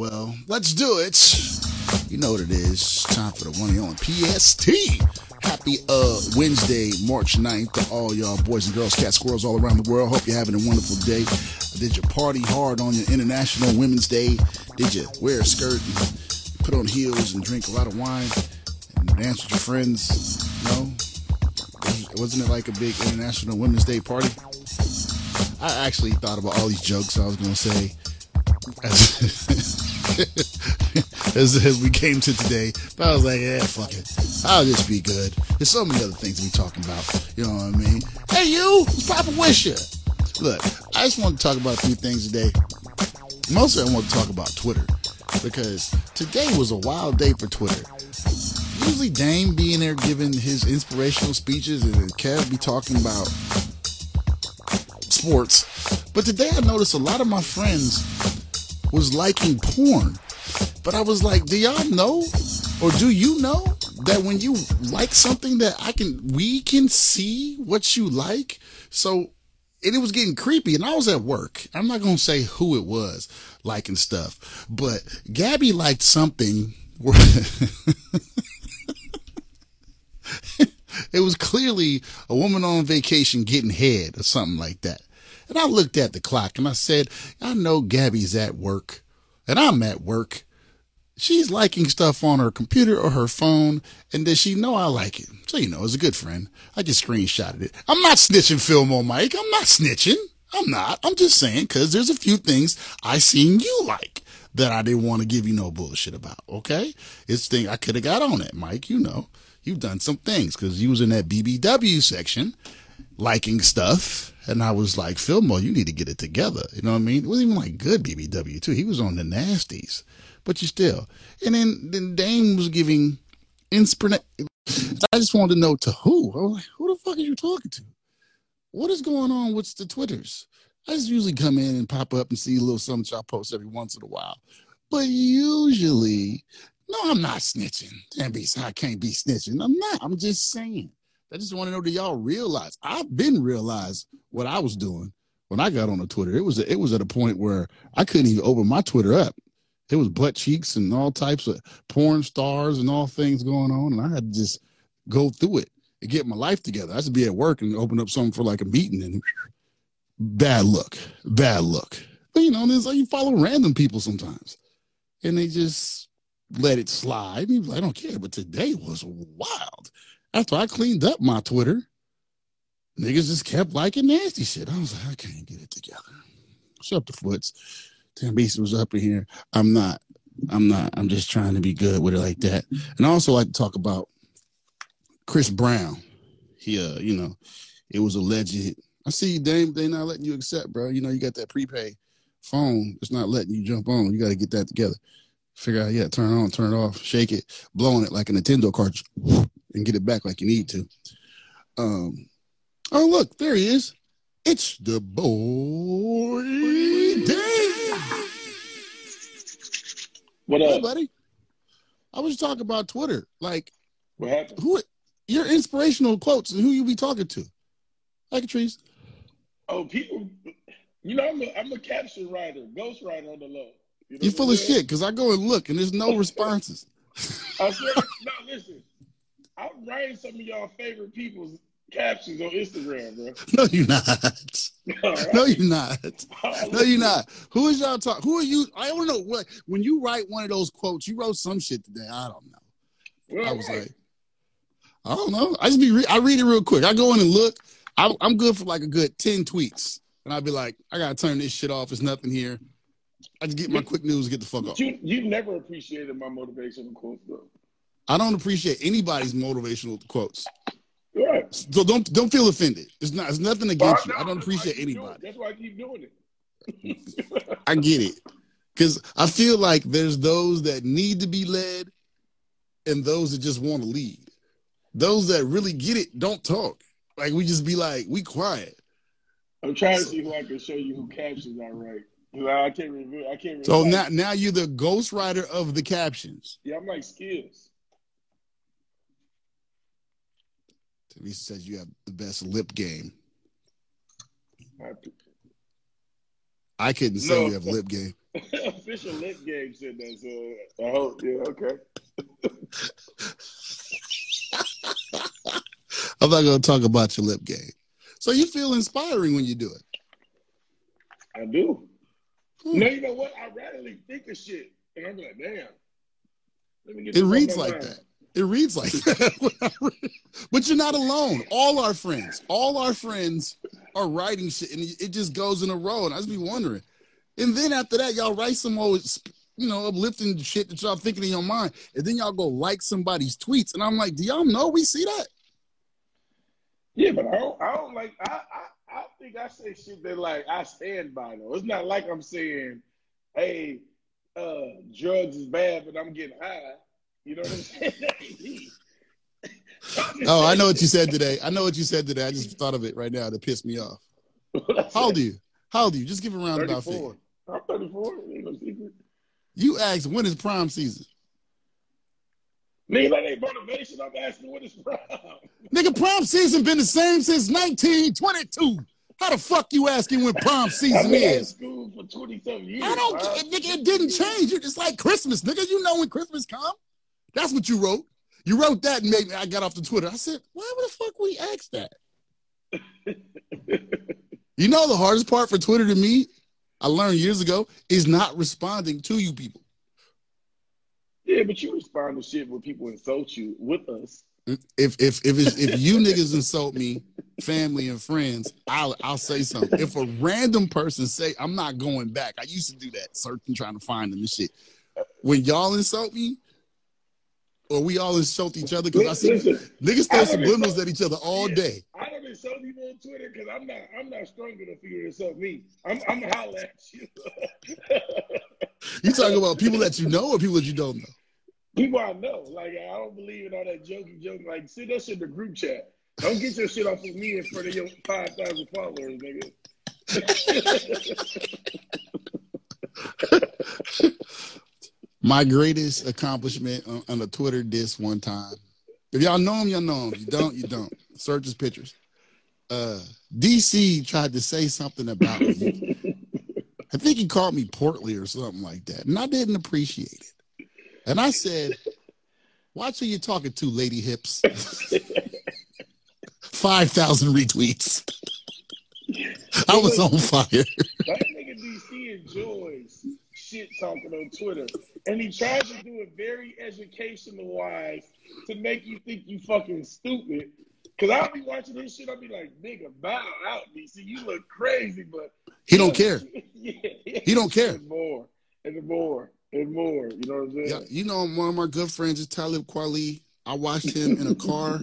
well, let's do it. You know what it is. Time for the one and only PST. Happy uh Wednesday, March 9th to all y'all boys and girls, cat squirrels all around the world. Hope you're having a wonderful day. Did you party hard on your International Women's Day? Did you wear a skirt and put on heels and drink a lot of wine and dance with your friends? No? Wasn't it like a big International Women's Day party? I actually thought about all these jokes I was going to say as, as, we came to today. But I was like, yeah, fuck it. I'll just be good. There's so many other things to be talking about. You know what I mean? Hey, you, it's Papa Wish you. Look, I just want to talk about a few things today. Mostly, I want to talk about Twitter because today was a wild day for Twitter. Usually, Dame being there giving his inspirational speeches and Kev be talking about sports. But today, I noticed a lot of my friends was liking porn. But I was like, do y'all know or do you know that when you like something that I can we can see what you like? So and it was getting creepy and I was at work. I'm not going to say who it was liking stuff, but Gabby liked something where it was clearly a woman on vacation getting head or something like that. And I looked at the clock and I said, I know Gabby's at work and I'm at work. She's liking stuff on her computer or her phone, and does she know I like it? So, you know, as a good friend, I just screenshotted it. I'm not snitching film on Mike. I'm not snitching. I'm not. I'm just saying, cause there's a few things I seen you like that I didn't want to give you no bullshit about. Okay. It's thing I could have got on it, Mike. You know, you've done some things cause you was in that BBW section liking stuff. And I was like, Fillmore, you need to get it together. You know what I mean? It wasn't even like good BBW too. He was on the nasties, but you still. And then, then Dame was giving inspiration. I just wanted to know to who. I was like, who the fuck are you talking to? What is going on with the Twitters? I just usually come in and pop up and see a little something y'all post every once in a while. But usually, no, I'm not snitching. Damn, I can't be snitching. I'm not. I'm just saying. I just want to know do y'all realize I've been realized what I was doing when I got on the Twitter. It was it was at a point where I couldn't even open my Twitter up. It was butt cheeks and all types of porn stars and all things going on, and I had to just go through it and get my life together. I had to be at work and open up something for like a meeting, and bad look, bad look. But you know, there's like you follow random people sometimes, and they just let it slide. I don't care, but today was wild after I cleaned up my Twitter, niggas just kept liking nasty shit. I was like, I can't get it together. Shut up the foots. Tambisa was up in here. I'm not. I'm not. I'm just trying to be good with it like that. And I also like to talk about Chris Brown. He, uh, you know, it was alleged. I see they they not letting you accept, bro. You know, you got that prepay phone. It's not letting you jump on. You got to get that together. Figure out, yeah, turn it on, turn it off, shake it, blowing it like a Nintendo cartridge and get it back like you need to. Um, oh look, there he is. It's the boy Dave. What up, hey, buddy? I was talking about Twitter. Like, what happened? Who your inspirational quotes and who you be talking to? Like trees. Oh, people. You know, I'm a, I'm a caption writer, ghost writer on the low. You know You're full of shit because I go and look and there's no responses. I said, no, listen. I'm writing some of y'all favorite people's captions on Instagram, bro. No, you're not. Right. No, you're not. No, you're not. Who is y'all talking? Who are you? I don't know what. When you write one of those quotes, you wrote some shit today. I don't know. Well, I was right. like, I don't know. I just be. Re- I read it real quick. I go in and look. I, I'm good for like a good ten tweets, and I'd be like, I gotta turn this shit off. There's nothing here. I just get my quick news, get the fuck off. You you never appreciated my motivational quotes though. I don't appreciate anybody's motivational quotes. Right. So don't don't feel offended. It's not. It's nothing against you. I don't appreciate anybody. That's why I keep doing it. I get it, because I feel like there's those that need to be led, and those that just want to lead. Those that really get it don't talk. Like we just be like we quiet. I'm trying to see who I can show you who captions I write. I can't remember. I can't. So now, now you're the ghostwriter of the captions. Yeah, I'm like skills. Teresa says you have the best lip game. I couldn't say no. you have lip game. Official lip game said that, so I hope. Yeah, okay. I'm not going to talk about your lip game. So you feel inspiring when you do it. I do. Hmm. No, you know what? I randomly think of shit, and I'm like, damn. Let me get It reads like mind. that. It reads like that. but you're not alone. All our friends, all our friends are writing shit, and it just goes in a row. And I just be wondering. And then after that, y'all write some old, you know, uplifting shit that y'all thinking in your mind, and then y'all go like somebody's tweets, and I'm like, do y'all know we see that? Yeah, but I don't. I don't like. I, I. I think I say shit that like I stand by though. It's not like I'm saying, "Hey, uh, drugs is bad, but I'm getting high." You know what I'm saying? Oh, I know what you said today. I know what you said today. I just thought of it right now to piss me off. How old are you? How old are you? Just give a roundabout figure. 34. I'm 34. Ain't no secret. You asked when is prime season. Nigga, that ain't motivation. I'm asking what is prime. Nigga, prime season been the same since 1922. How the fuck you asking when prime I've season been is? school for 20 something years. I don't bro. nigga. It didn't change. It's like Christmas, nigga. You know when Christmas come. That's what you wrote. You wrote that and made me. I got off the Twitter. I said, why would the fuck we ask that? You know the hardest part for Twitter to me, I learned years ago, is not responding to you people. Yeah, but you respond to shit when people insult you with us. If if if it's, if you niggas insult me, family and friends, I'll I'll say something. If a random person say I'm not going back, I used to do that, searching trying to find them and shit. When y'all insult me, or we all insult each other, because I see Listen, niggas throw subliminals at each other all Yeah. day. I don't insult people on Twitter because I'm not I'm not strong enough for you to insult me. I'm I'm holler at you. You talking about people that you know or people that you don't know? people I know. Like I don't believe in all that jokey joke. Like send that shit in the group chat. Don't get your shit off of me in front of your five thousand followers, nigga. My greatest accomplishment on, on a Twitter diss one time. If y'all know him, y'all know him. You don't, you don't. Search his pictures. Uh, DC tried to say something about me. I think he called me portly or something like that, and I didn't appreciate it. And I said, "Watch who you're talking to, lady hips." Five thousand retweets. I was on fire. That nigga DC enjoys shit talking on Twitter. And he tries to do it very educational wise to make you think you fucking stupid. Cause I'll be watching this shit, I'll be like, nigga, bow out, DC. You look crazy, but He don't care. yeah, He don't care. And more. And more. And more. You know what I'm saying? Yeah, you know, one of my good friends is Talib Kweli. I watched him in a car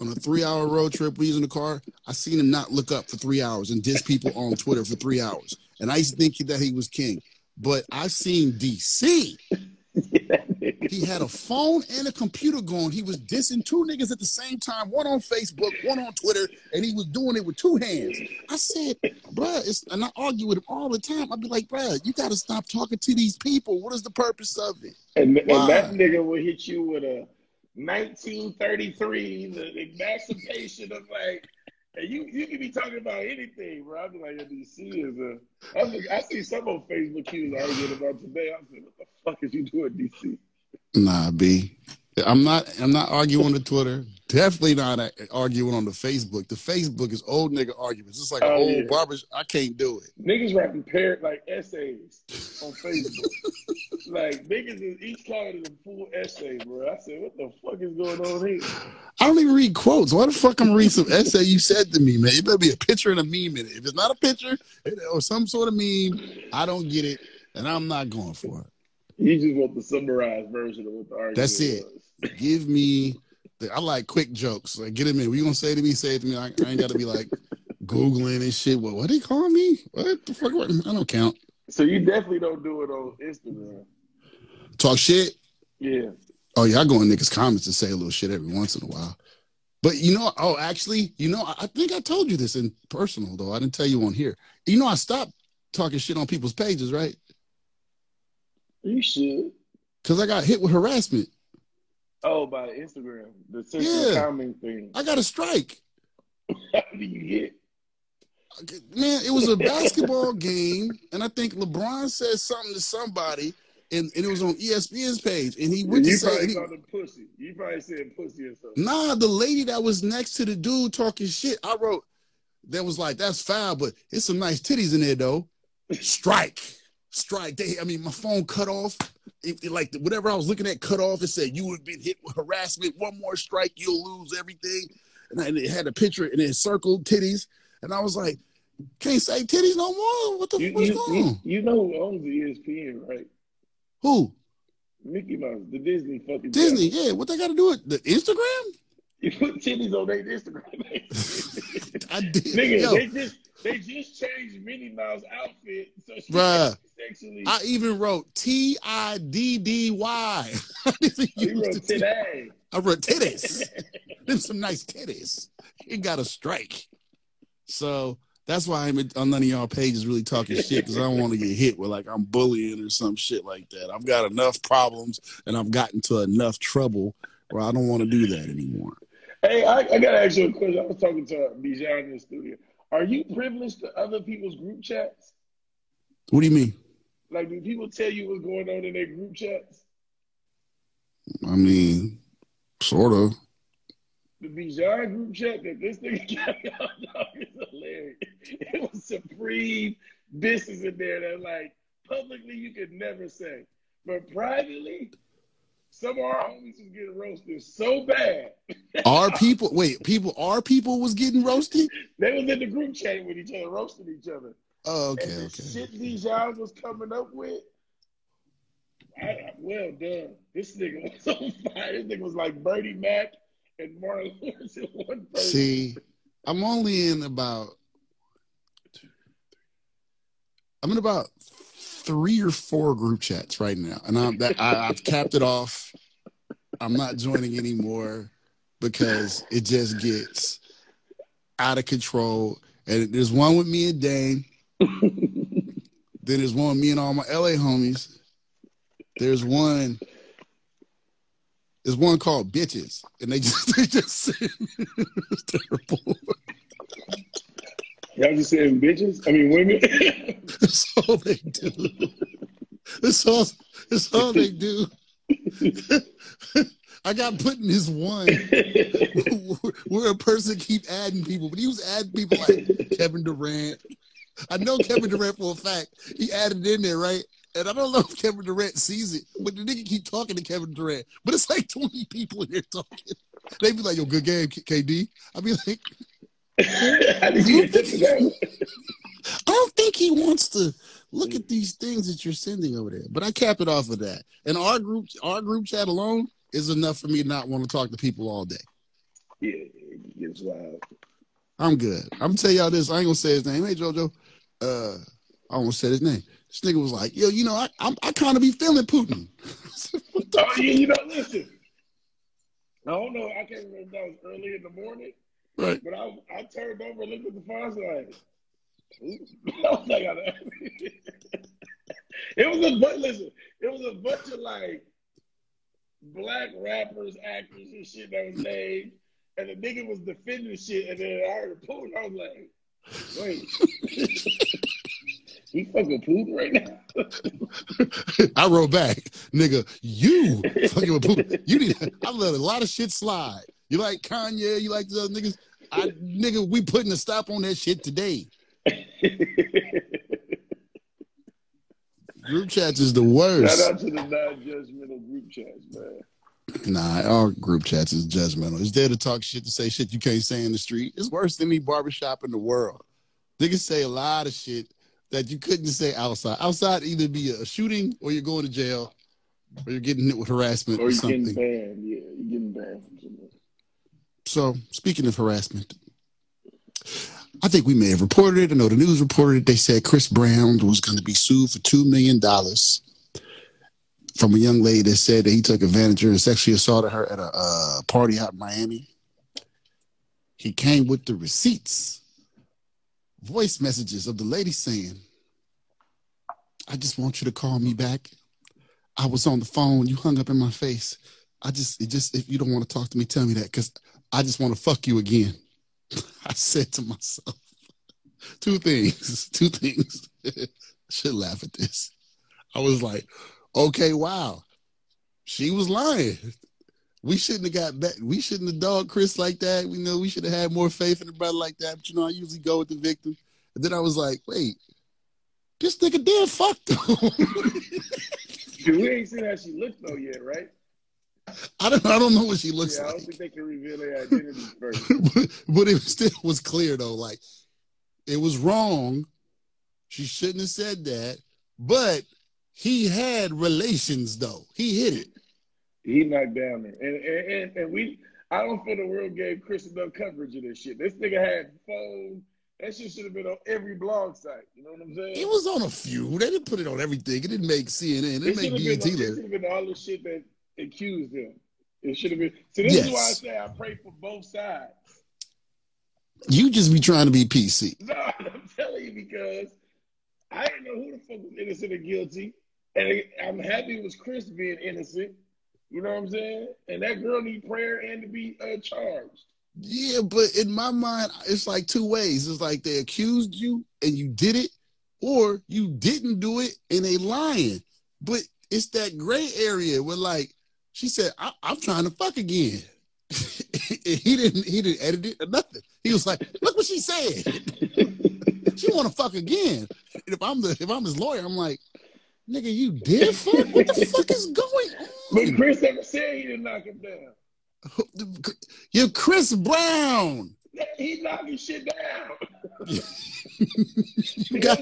on a three-hour road trip. We was in the car. I seen him not look up for three hours and diss people on Twitter for three hours. And I used to think that he was king. But I've seen DC. He had a phone and a computer going. He was dissing two niggas at the same time, one on Facebook, one on Twitter, and he was doing it with two hands. I said, bruh, it's, and I argue with him all the time. I'd be like, bruh, you got to stop talking to these people. What is the purpose of it? And, and that nigga will hit you with a 1933, the emancipation of like, and you you can be talking about anything, bro. Be like, DC is a. I, look, I see some on Facebook he was arguing about today. I said, what the fuck is you doing, DC? Nah, B. I'm not. I'm not arguing on the Twitter. Definitely not arguing on the Facebook. The Facebook is old nigga arguments. It's like an Oh, old yeah. barber. I can't do it. Niggas writing paired like essays on Facebook. like niggas is each card is a full essay, bro. I said, what the fuck is going on here? I don't even read quotes. Why the fuck I'm reading some essay you said to me, man? It better be a picture and a meme in it. If it's not a picture or some sort of meme, I don't get it, and I'm not going for it. You just want the summarized version of what the argument That's it. was. Give me. The, I like quick jokes. Like, get them in. What you gonna say to me? Say it to me. I, I ain't got to be like googling and shit. What? What they call me? What the fuck? What? I don't count. So you definitely don't do it on Instagram. Talk shit. Yeah. Oh yeah, I go in niggas' comments and say a little shit every once in a while. But you know, oh actually, you know, I, think I told you this in personal though. I didn't tell you on here. You know, I stopped talking shit on people's pages, right? You should. Because I got hit with harassment. Oh, by Instagram, the Yeah. comment thing. I got a strike. How do you get? Man, it was a basketball game, and I think LeBron said something to somebody, and, and it was on ESPN's page, and he went you to say, he- called him pussy. You probably said pussy or something. Nah, the lady that was next to the dude talking shit, I wrote that was like, that's foul, but it's some nice titties in there though. Strike. Strike. They, I mean, my phone cut off. It, it, like whatever I was looking at cut off. It said you would have been hit with harassment. One more strike, you'll lose everything. And, I, and it had a picture and it circled titties. And I was like, can't say titties no more. What the You, what's you, going on? you know who owns the ESPN, right? Who? Mickey Mouse, the Disney fucking Disney. Yeah. What they got to do with the Instagram? You put titties on their Instagram. I did. Nigga, Yo, they just they just changed Minnie Mouse outfit so she Bruh. sexually. I even wrote T I D D Y. I oh, use wrote today. I wrote titties. Them some nice titties. He got a strike. So that's why I'm on none of y'all pages really talking shit because I don't want to get hit with like I'm bullying or some shit like that. I've got enough problems and I've gotten to enough trouble where I don't want to do that anymore. Hey, I, I gotta ask you a question. I was talking to Bijan in the studio. Are you privileged to other people's group chats? What do you mean? Like, do people tell you what's going on in their group chats? I mean, sort of. The Bijan group chat that this nigga got on is hilarious. It was supreme business in there that, like, publicly you could never say, but privately, some of our homies was getting roasted so bad. Our people, wait, people, our people was getting roasted? They was in the group chat with each other, roasting each other. Oh, okay, and the okay. shit Bijan was coming up with, I- well done. This nigga was on fire. This nigga was like Bernie Mac and Martin Lawrence in one person. See, I'm only in about I'm in about three or four group chats right now, and I'm that I, I've capped it off. I'm not joining anymore because it just gets out of control. And there's one with me and Dane. then there's one with me and all my LA homies. There's one. There's one called bitches, and they just they just it's terrible. Y'all just saying bitches? I mean women? That's all they do. That's all. That's all they do. I got put in this one where a person keep adding people, but he was adding people like Kevin Durant. I know Kevin Durant for a fact. He added in there, right? And I don't know if Kevin Durant sees it, but the nigga keep talking to Kevin Durant. But it's like 20 people in there talking. They be like, yo, good game, KD. I be like, How you get to? I don't think he wants to look at these things that you're sending over there. But I cap it off of that. And our group, our group chat alone is enough for me to not want to talk to people all day. Yeah, it gets wild. I'm good. I'm gonna tell y'all this. I ain't gonna say his name. Hey Jojo, uh, I won't say his name. This nigga was like, yo, you know, I I'm, I kind of be feeling Putin. Oh, yeah, you know, listen. I don't know. I can't remember if that was early in the morning, right. but I I turned over and looked at the phone. I was like. I was like, it was a but listen, it was a bunch of like black rappers, actors, and shit that was named, and the nigga was defending shit, and then I heard Putin. I was like, wait. He fucking Putin right now. I wrote back, nigga, you fucking with Putin. You need. I let a lot of shit slide. You like Kanye? You like the other niggas? I nigga, we putting a stop on that shit today. Group chats is the worst. Shout out to the non-judgmental group chats, man. Nah, our group chats is judgmental. It's there to talk shit, to say shit you can't say in the street. It's worse than any barbershop in the world. Niggas say a lot of shit that you couldn't say outside. Outside, either be a shooting or you're going to jail or you're getting hit with harassment Or or, something. getting banned. Yeah, you getting banned from. So, speaking of harassment, I think we may have reported it. I know the news reported it. They said Chris Brown was going to be sued for $2 million from a young lady that said that he took advantage of her and sexually assaulted her at a uh, party out in Miami. He came with the receipts, voice messages of the lady saying, I just want you to call me back. I was on the phone. You hung up in my face. I just, it just, if you don't want to talk to me, tell me that because I just want to fuck you again. I said to myself, two things. Two things. Should laugh at this. I was like, okay, wow. She was lying. We shouldn't have got back. We shouldn't have dogged Chris like that. We know we should have had more faith in the brother like that. But you know, I usually go with the victim. And then I was like, wait, this nigga did fuck though. Dude, we ain't seen how she looked though yet, right? I don't. I don't know what she looks yeah, like. I don't think they can reveal their identity first. but, but it still was clear though. Like it was wrong. She shouldn't have said that. But he had relations though. He hit it. He knocked down there, and and, and, and we. I don't feel the world gave Chris enough coverage of this shit. This nigga had phone. That shit should have been on every blog site. You know what I'm saying? It was on a few. They didn't put it on everything. It didn't make CNN. It, It didn't make been, it should have been all the shit that accused him. It should have been. So this is why I say I pray for both sides. You just be trying to be PC. No, I'm telling you because I didn't know who the fuck was innocent or guilty, and I'm happy it was Chris being innocent. You know what I'm saying? And that girl need prayer and to be uh, charged. Yeah, but in my mind, it's like two ways. It's like they accused you and you did it, or you didn't do it and they lying. But it's that gray area where like she said, I- I'm trying to fuck again. He didn't he didn't edit it or nothing. He was like, look what she said. She wanna fuck again. And if I'm the if I'm his lawyer, I'm like, nigga, you did fuck? What the fuck is going But? Chris never said he didn't knock him down. You're Chris Brown. He knocking shit down. You got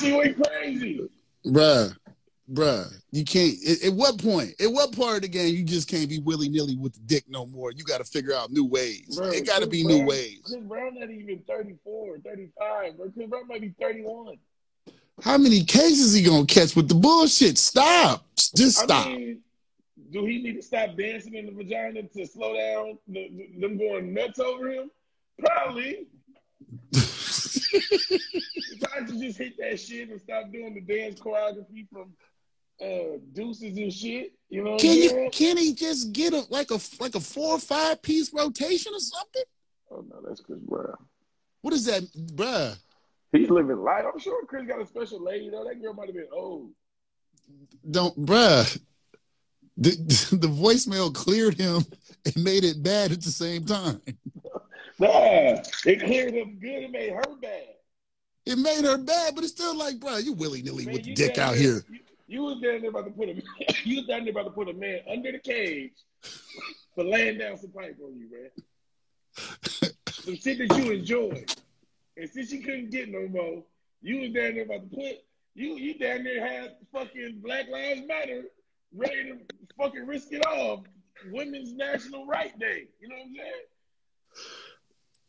she went crazy. Bruh, bruh, you can't. At, at what point? At what part of the game you just can't be willy nilly with the dick no more? You got to figure out new ways. Bro, it got to be Brown- new ways. Chris Brown not even 34, 35. Bro. Chris Brown might be 31. How many cases he gonna catch with the bullshit? Stop. Just stop. I mean, do he need to stop dancing in the vagina to slow down the, the- them going nuts over him? Probably. If I could just hit that shit and stop doing the dance choreography from uh, deuces and shit, you know can you? saying? Can he just get a like a like a four or five piece rotation or something? Oh no, that's Chris Brown. What is that, bruh? He's living life. I'm sure Chris got a special lady though. That girl might have been old. Don't, bruh. The, the voicemail cleared him and made it bad at the same time. Nah, it cleared him good. It made her bad. It made her bad, but it's still like, bro, you willy nilly with the dick out here. You, you was down there about to put a you was down there about to put a man under the cage for laying down some pipe on you, man. some shit that you enjoy. And since you couldn't get no more, you was down there about to put you you down there had fucking Black Lives Matter ready to fucking risk it all. Women's National Right Day. You know what I'm saying?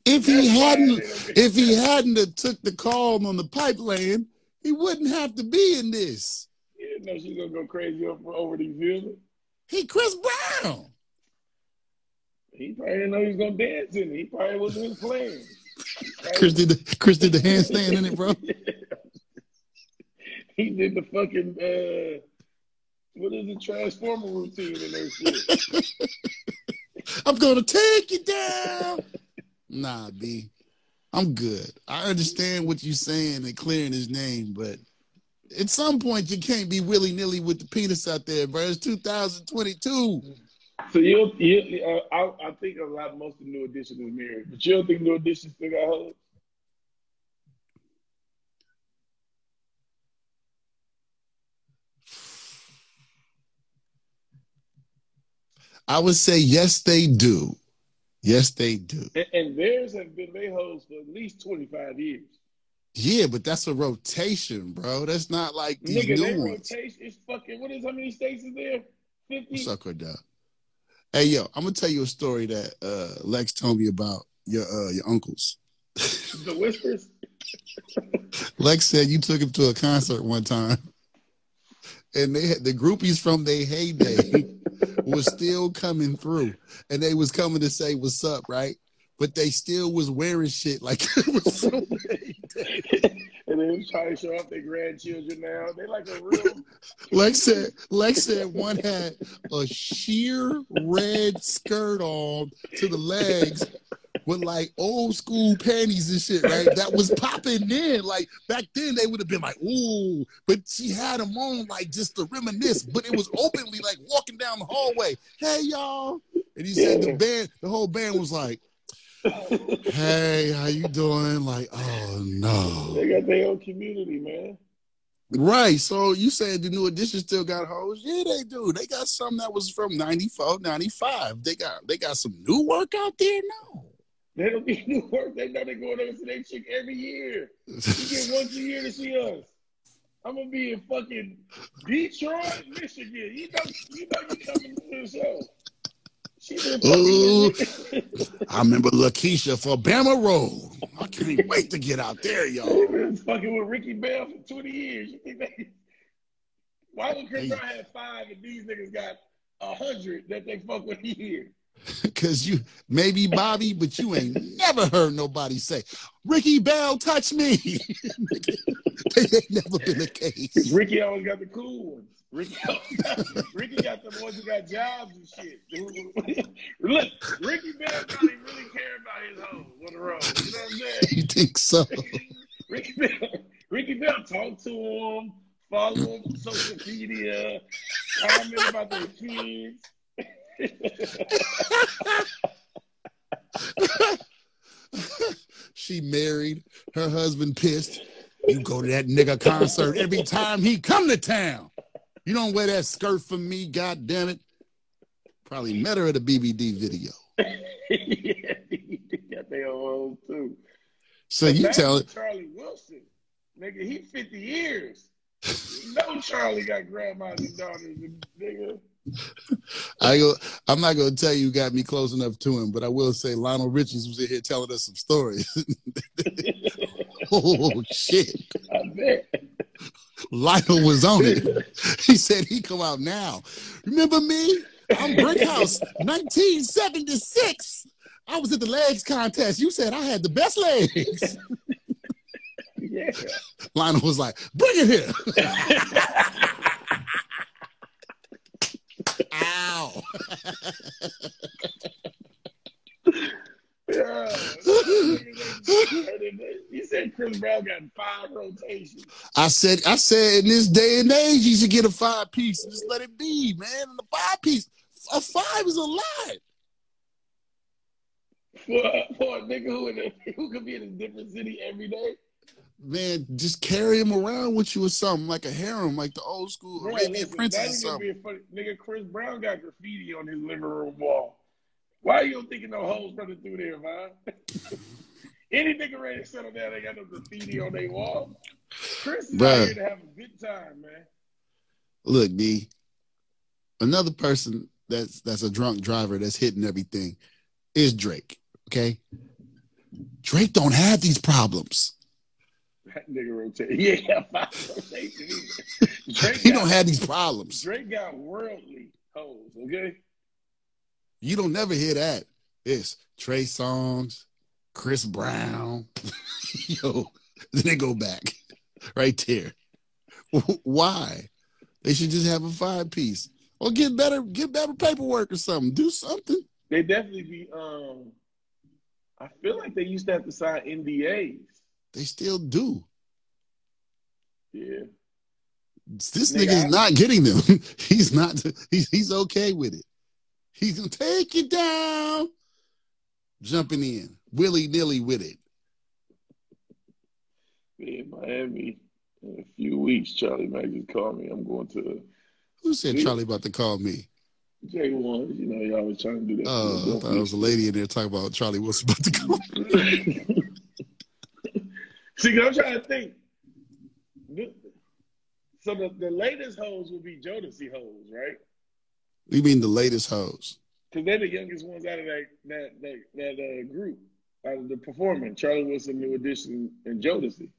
If he That's hadn't, they don't get- if he hadn't have took the call on the pipeline, he wouldn't have to be in this. You didn't know she's gonna go crazy over, over these villains. He Chris Brown. He probably didn't know he was gonna dance in it. He probably wasn't his plan. Chris did the Chris did the handstand in it, bro. he did the fucking uh what is the transformer routine in that shit. I'm gonna take you down. Nah, B. I'm good. I understand what you're saying and clearing his name, but at some point you can't be willy nilly with the penis out there, bro. It's 2022. So you you uh, I, I think a lot most of New Edition is married, but you don't think New Edition still got hoes? I would say yes, they do. Yes, they do. And, and theirs have been they hoes for at least twenty five years. Yeah, but that's a rotation, bro. That's not like these Nigga, new ones. rotation is fucking what is how many states is there? Fifty? Up, Cordell? Hey, yo, I'm gonna tell you a story that uh, Lex told me about your uh, your uncles. The whispers? Lex said you took him to a concert one time, and they had the groupies from their heyday was still coming through, and they was coming to say what's up, right? But they still was wearing shit like it was their and they trying to show off their grandchildren now. They like a real Lex said Lex said one had a sheer red skirt on to the legs with like old school panties and shit, right? That was popping then. Like back then, they would have been like, ooh, but she had them on like just to reminisce. But it was openly like walking down the hallway. Hey y'all, and he said the band, the whole band was like, hey, how you doing? Like, oh no. They got their own community, man. Right. So you said the new edition still got hoes? Yeah, they do. They got some that was from 94, 95. They got they got some new work out there now. They don't need new work. They know they go there to their chick every year. You get once a year to see us. I'm gonna be in fucking Detroit, Michigan. You know, you know you coming to the show. Ooh. I remember Lakeisha for Bama Road. I can't wait to get out there, y'all. been fucking with Ricky Bell for 20 years. You think they why would Chris Hey. Brown have five and these niggas got a hundred that they fuck with a year? Cause you maybe Bobby, but you ain't never heard nobody say, Ricky Bell touch me. they ain't never been the case. Ricky always got the cool ones. Ricky, got, Ricky got the ones who got jobs and shit. Look, Ricky Bell probably really care about his hoes on the road. You know what I'm saying? You think so? Ricky Bell, Ricky Bell talk to him, follow him on social media, comment about their kids. she married, her husband pissed. You go to that nigga concert every time he come to town. You don't wear that skirt for me, god damn it. Probably met her at a BBD video. yeah, they got their own too. So you tell it, Charlie Wilson, nigga, he 50 years. Know Charlie got grandmas and daughters, and nigga. I go, I'm not gonna tell you got me close enough to him, but I will say Lionel Richards was in here telling us some stories. oh shit. I bet. Lionel was on it. He said he come out now. Remember me? I'm Brick House, 1976. I was at the legs contest. You said I had the best legs. Yeah. Lionel was like, bring it here. Ow. yeah. you said Chris Brown got five rotations. I said, I said in this day and age, you should get a five piece. Just let it be, man. And the five piece, a five is a lot. For, for a nigga who, in a, who could be in a different city every day. Man, just carry him around with you or something, like a harem, like the old school Bro, Arabian listen, princess or something. be a funny nigga. Chris Brown got graffiti on his living room wall. Why you don't thinking no hoes running through there, man? Any nigga ready to settle down, they got no graffiti on their wall. Chris is Bruh. out here to have a good time, man. Look, B, another person that's that's a drunk driver that's hitting everything is Drake. Okay, Drake don't have these problems. That nigga rotate. Yeah. Drake He got, don't have these problems. Drake got worldly hoes, okay? You don't never hear that. It's Trey Songz, Chris Brown. Yo, then they go back right there. Why? They should just have a five piece or get better, get better paperwork or something. Do something. They definitely be um I feel like they used to have to sign NDAs. They still do. Yeah. This Nigga, nigga is not getting them. he's not. He's he's okay with it. He's gonna take you down, jumping in willy nilly with it. In Miami in a few weeks. Charlie Mack just called me. I'm going to Who said Yeah. Charlie about to call me? J1. You know, y'all always trying to do that. Oh, I thought it was a lady in there talking about Charlie Wilson about to call. See, I'm trying to think. So the, the latest hoes will be Jodeci hoes, right? You mean the latest hoes? Because they're the youngest ones out of that that that, that uh, group, out of the performing. Charlie Wilson, New Edition, and Jodeci.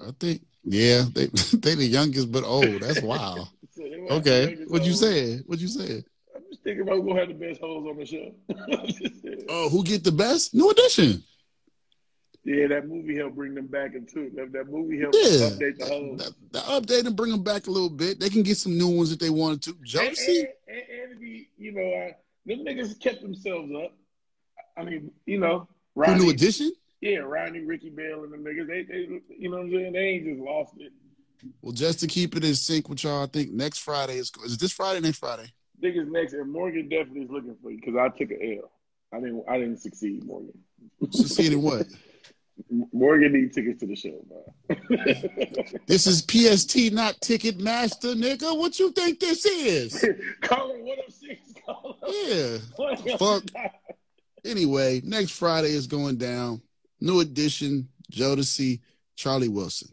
I think. Yeah, they they the youngest but old. That's wild. So they will have the Okay, what you said? What you said? I'm just thinking about who have the best hoes on the show. I'm just saying. Oh, who get the best? New edition. Yeah, that movie helped bring them back into that, that movie helped Yeah. update the whole. The, update and bring them back a little bit. They can get some new ones if they wanted to. And, Josie. and, and, and to be, you know, uh, them niggas kept themselves up. I mean, you know, Ronnie, New Edition. yeah, Ronnie, Ricky Bell, and the niggas, they, they, you know what I'm saying? They ain't just lost it. Well, just to keep it in sync with y'all, I think next Friday is is this Friday? Next Friday? Niggas next, and Morgan definitely is looking for you because I took a L. I didn't, I didn't succeed, Morgan. Succeed in what? Morgan need tickets to the show, man. This is PST, not Ticketmaster, nigga. What you think this is? Up, oh six? Caller, Yeah. up? Oh Fuck. Anyway, next Friday is going down. New edition, Jodeci, Charlie Wilson.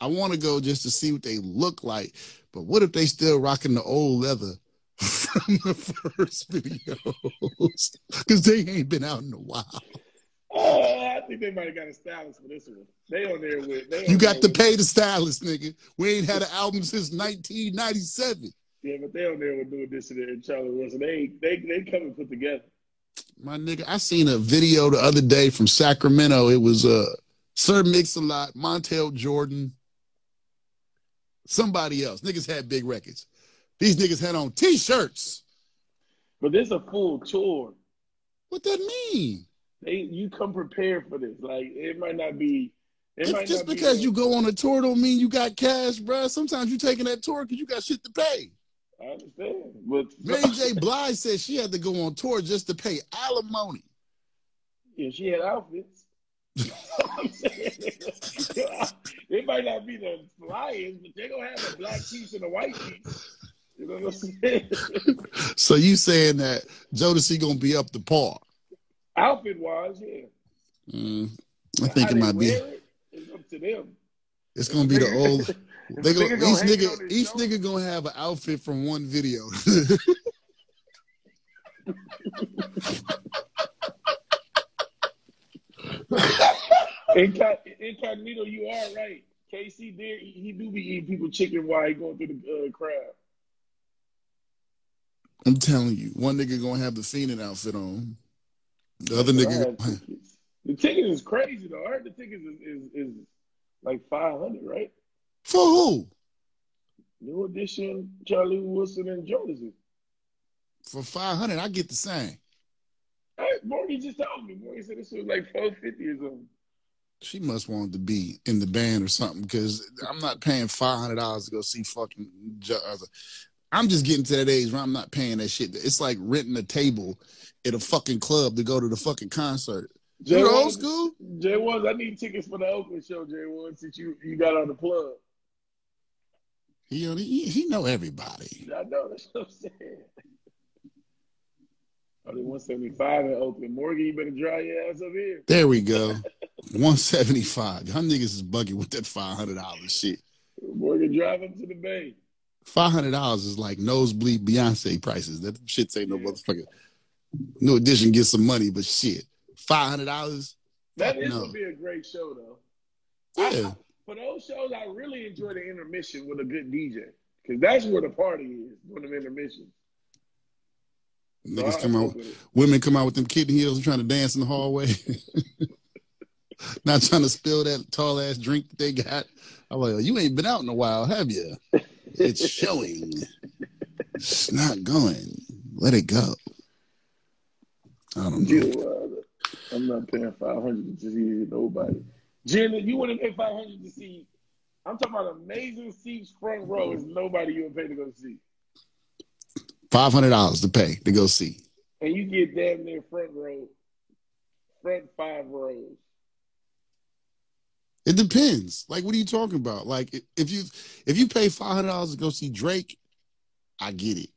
I want to go just to see what they look like, but what if they still rocking the old leather from the first videos? Because they ain't been out in a while. Oh, I think they might have got a stylist for this one. They on there with. They You got to pay the stylist, nigga. We ain't had an album since 1997. Yeah, but they on there with doing this and Charlie Wilson. They they they come and put together. My nigga, I seen a video the other day from Sacramento. It was uh Sir Mix-a-Lot, Montel Jordan, somebody else. Niggas had big records. These niggas had on t-shirts. But this a full tour. What that mean? They you come prepared for this. Like it might not be. Might just not be because a- you go on a tour don't mean you got cash, bruh. Sometimes you taking that tour because you got shit to pay. I understand, but Mary J. Blige said she had to go on tour just to pay alimony. Yeah, she had outfits. It might not be the Lions, but they're gonna have a black piece and a white piece. You know what I'm saying? So you saying that Jodeci gonna be up to par? Outfit wise, yeah. Mm, I think it might be. it, It's up to them. It's gonna be the old. They go, nigga each nigga, each show, nigga gonna have an outfit from one video. Incognito, you are right. K-Ci did. He, he do be eating people chicken while he going through the uh, crowd. I'm telling you, one nigga gonna have the Phoenix outfit on. The other nigga, tickets. The ticket is crazy though. I heard the tickets is, is, is like five hundred, right? for who? New edition, Charlie Wilson and Jodeci. For five hundred, I get the same. Hey, Morgan just told me. Morgan said this was like four fifty or something. She must want to be in the band or something because I'm not paying five hundred dollars to go see fucking. Uh, I'm just getting to that age where I'm not paying that shit. It's like renting a table at a fucking club to go to the fucking concert. Jay You old school? Jay Woods, I need tickets for the Oakland show, Jay Woods, since you, you got on the plug. He, he he know everybody. I know that's what I'm saying. Only 175 in Oakland. Morgan, you better dry your ass up here. There we go. 175. Y'all niggas is bugging with that $500 shit. Morgan, drive up to the bay. $500 is like nosebleed Beyonce prices. That shit ain't no motherfucker. New edition get some money, but shit. $500? That Fuck is no. gonna be a great show, though. Yeah. For those shows, I really enjoy the intermission with a good DJ because that's where the party is during the intermission. Niggas I come out, women come out with them kitten heels and trying to dance in the hallway. Not trying to spill that tall ass drink that they got. I'm like, you ain't been out in a while, have you? It's showing. It's not going. Let it go. I don't know. Uh, I'm not paying 500 to see nobody. Jen, you want to pay 500 to see? I'm talking about amazing seats, front row. Is nobody you would pay to go see, Five hundred dollars to pay to go see. and you get damn near front row, front five rows. It depends. Like, what are you talking about? Like, if you if you pay five hundred dollars to go see Drake, I get it,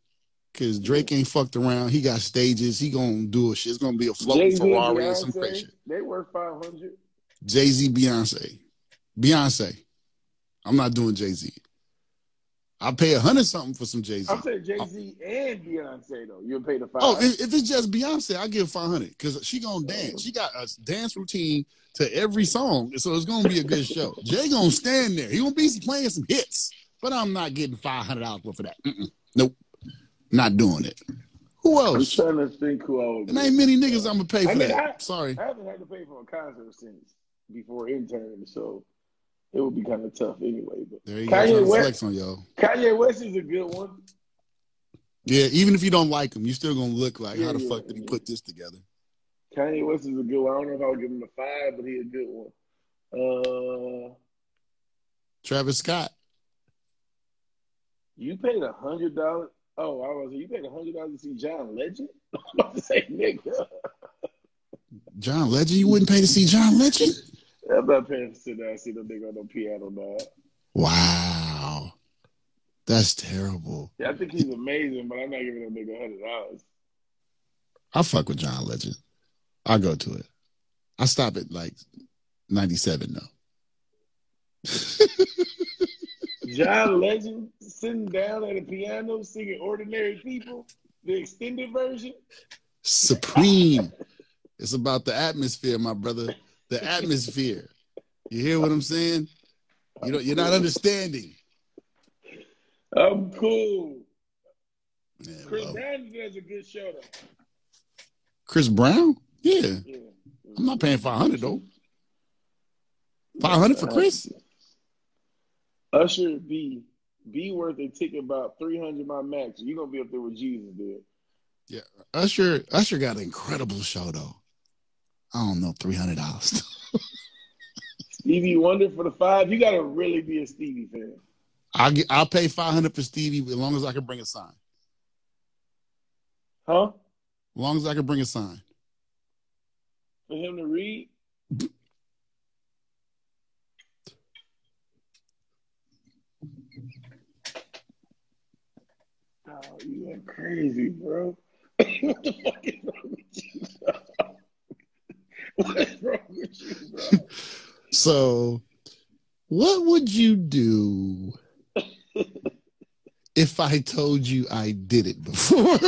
because Drake ain't fucked around. He got stages. He gonna do a shit. It's gonna be a floating Jay-Z, Ferrari or some Beyonce, crazy. They worth 500. Jay Z, Beyonce, Beyonce. I'm not doing Jay Z. I pay a hundred something for some Jay Z. I'm saying Jay Z oh. and Beyonce though. You'll pay the oh, five. Oh, if, if it's just Beyonce, I give five hundred because she gonna oh. dance. She got a dance routine to every song, so it's gonna be a good show. Jay gonna stand there. He gonna be playing some hits, but I'm not getting five hundred dollars for that. Mm-mm. Nope, not doing it. Who else? I'm trying to think who I would. There ain't many niggas I'm gonna pay for I mean, that. I- Sorry. I haven't had to pay for a concert since before intern, so it would be kind of tough anyway. But There you. Kanye West- on y'all. Kanye West is a good one. Yeah, even if you don't like him, you're still gonna look like, how the Yeah, fuck did he yeah. put this together? Kanye West is a good one. I don't know if I would give him a five, but he's a good one. Uh, Travis Scott. you paid a hundred dollars. Oh, I was. You paid a hundred dollars to see John Legend. I'm about to say, nigga. John Legend. You wouldn't pay to see John Legend? I'm not paying to sit down and see no nigga on the piano, dog. Wow. That's terrible. Yeah, I think he's amazing, but I'm not giving no nigga hundred dollars. I fuck with John Legend. I go to it. I stop at like 97 though. John Legend sitting down at a piano singing "Ordinary People," the extended version. Supreme. it's about the atmosphere, my brother. The atmosphere. You hear what I'm saying? You know, you're not understanding. I'm cool. Yeah, Chris well, Brown does a good show though. Chris Brown? Yeah. Yeah. I'm not paying 500 though. 500 for Chris? Usher B. B worth a ticket about 300 my max. You're going to be up there with Jesus there. Usher Usher got an incredible show though. I don't know, $300. Stevie Wonder for the five. You got to really be a Stevie fan. I'll get, I'll pay 500 for Stevie as long as I can bring a sign. Huh? As long as I can bring a sign. For him to read? Oh, you are crazy, bro. what the fuck is wrong with you, bro? What's wrong with you, bro? So, what would you do if I told you I did it before?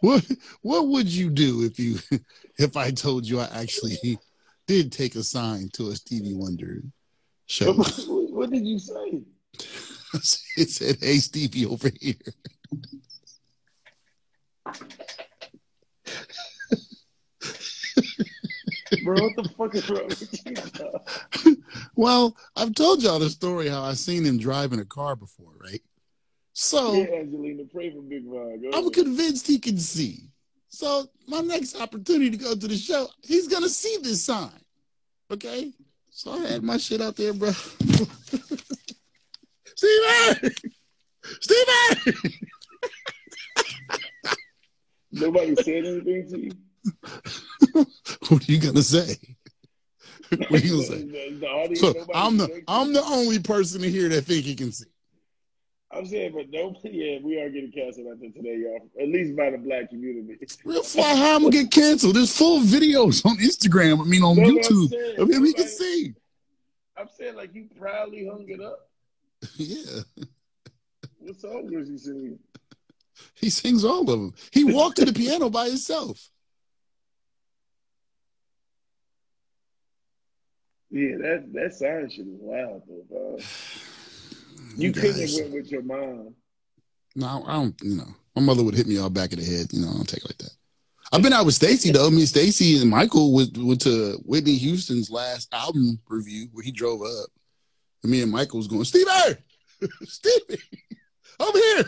What what would you do if you if I told you I actually did take a sign to a Stevie Wonder show? What, what did you say? It said, "Hey Stevie, over here." Bro, what the fuck is wrong with you? Well, I've told y'all the story how I seen him driving a car before, right? So Yeah, Angelina, pray for Big. I'm ahead. convinced he can see. So my next opportunity to go to the show, he's gonna see this sign. Okay? So I had my shit out there, bro. Steven! Steven! Nobody said anything to you? what are you gonna say? What are you gonna say? The, the audience, So I'm the I'm the only person in here that think he can see. I'm saying, but nobody, yeah, we are getting canceled out there today, y'all. At least by the black community. Real fly, how I'm gonna get canceled? There's full videos on Instagram. I mean, on No, no, I'm YouTube saying, of him. He can see. I'm saying, like, you proudly hung it up. Yeah, What song was he singing? he sings all of them. He walked to the piano by himself. Yeah, that that sign shit is wild, though, bro. You couldn't have went with your mom. No, I don't. You know, my mother would hit me all back of the head. You know, I don't take it like that. I've been out with Stacy though. Me, Stacy, and Michael went, went to Whitney Houston's last album review where he drove up. And me and Michael was going, Stevie, Stevie, I'm here,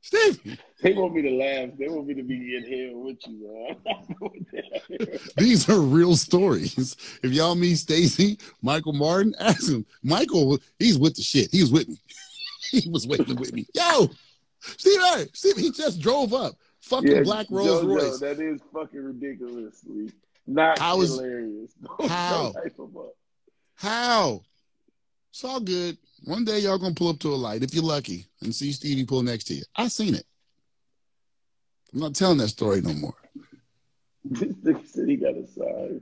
Stevie. They want me to laugh. They want me to be in here with you, bro. These are real stories. If y'all meet Stacy, Michael Martin, ask him. Michael, he's with the shit. He was with me. He was waiting with me. Yo, Stevie, Stevie, he just drove up. Fucking Yeah, black Rolls Jojo, Royce. That is fucking ridiculously not How is- hilarious. Don't- How? don't hype him up. How? It's all good. One day y'all gonna pull up to a light if you're lucky and see Stevie pull next to you. I seen it. I'm not telling that story no more. This nigga said he got a sign.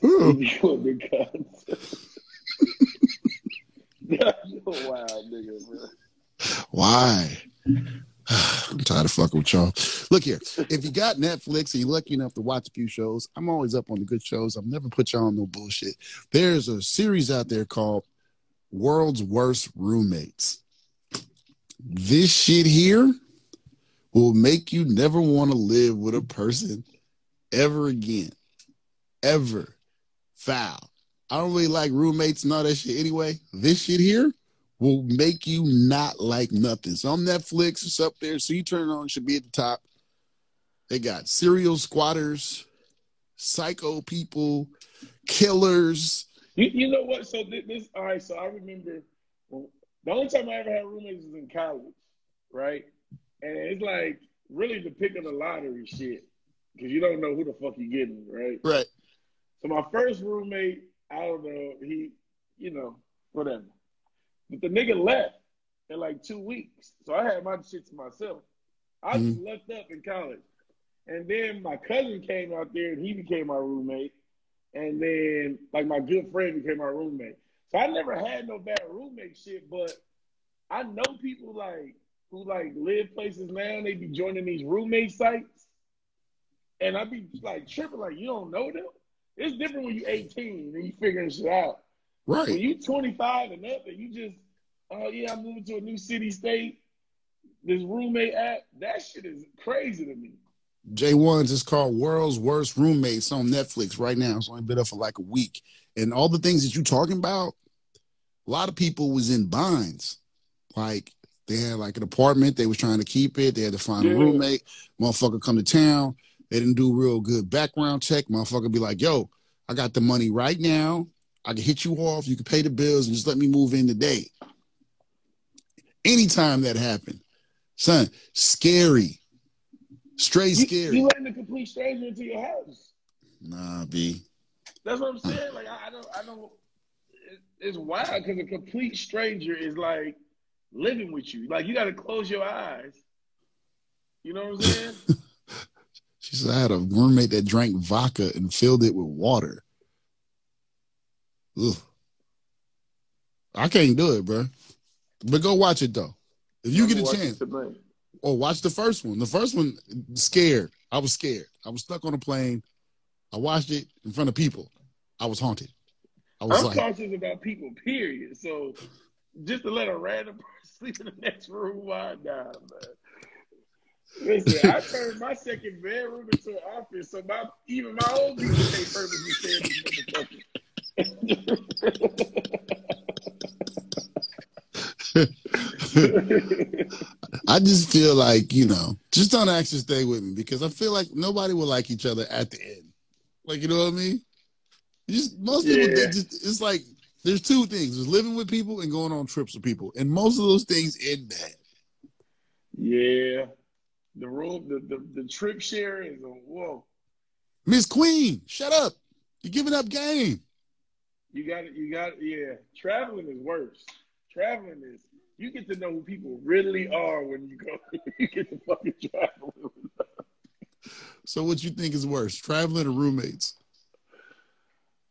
He Wonder concert. Wild nigga, bro. Why? I'm tired of fucking with y'all. Look here. If you got Netflix and you're lucky enough to watch a few shows, I'm always up on the good shows. I've never put y'all on no bullshit. There's a series out there called World's Worst Roommates. This shit here will make you never want to live with a person ever again. Ever. Foul. I don't really like roommates and all that shit anyway. This shit here will make you not like nothing. So on Netflix, it's up there. So you turn it on, it should be at the top. They got serial squatters, psycho people, killers. You, you know what? So this, this all right. So I remember well, the only time I ever had roommates was in college, right? And it's like really the pick of the lottery shit because you don't know who the fuck you getting, right? Right. So my first roommate, I don't know, he, you know, whatever. But the nigga left in like two weeks, so I had my shit to myself. I mm-hmm. just left up in college, and then my cousin came out there and he became my roommate, and then like my good friend became my roommate. So I never had no bad roommate shit, but I know people like who like live places now and they be joining these roommate sites. And I be like tripping, like you don't know them. It's different when you're 18 and you figuring shit out. Right. When you 25 and up and you just, oh yeah, I'm moving to a new city state. This roommate app, that shit is crazy to me. J1's is called World's Worst Roommates on Netflix right now. It's only been up for like a week. And all the things that you're talking about, a lot of people was in binds. Like they had like an apartment, they was trying to keep it. They had to find yeah. a roommate. Motherfucker come to town. They didn't do real good background check. Motherfucker be like, yo, I got the money right now. I can hit you off. You can pay the bills and just let me move in today. Anytime that happened, son, scary. Straight you, scary. You letting a complete stranger into your house. Nah, B. That's what I'm saying. Like I, I don't I don't it, it's wild because a complete stranger is like living with you. Like you gotta close your eyes. You know what I'm saying? she said I had a roommate that drank vodka and filled it with water. Ugh. I can't do it, bro. But go watch it though. If you I'm get a chance. Oh, watch the first one. The first one, scared. I was scared. I was stuck on a plane. I watched it in front of people. I was haunted. I was I'm like, cautious about people, period. So just to let a random person sleep in the next room, why not, man? Listen, I turned my second bedroom into an office, so my even my old people take purposely stay in this motherfucker. I just feel like, you know, just don't actually stay with me because I feel like nobody will like each other at the end. Like, you know what I mean? You just most yeah. people just it's like there's two things. There's living with people and going on trips with people. And most of those things end bad. Yeah. The room the, the, the trip share is a whoa. Miss Queen, shut up. You're giving up game. You got it, you got it, yeah. Traveling is worse. Traveling is you get to know who people really are when you go. you get to fucking travel. so, what you think is worse, traveling or roommates?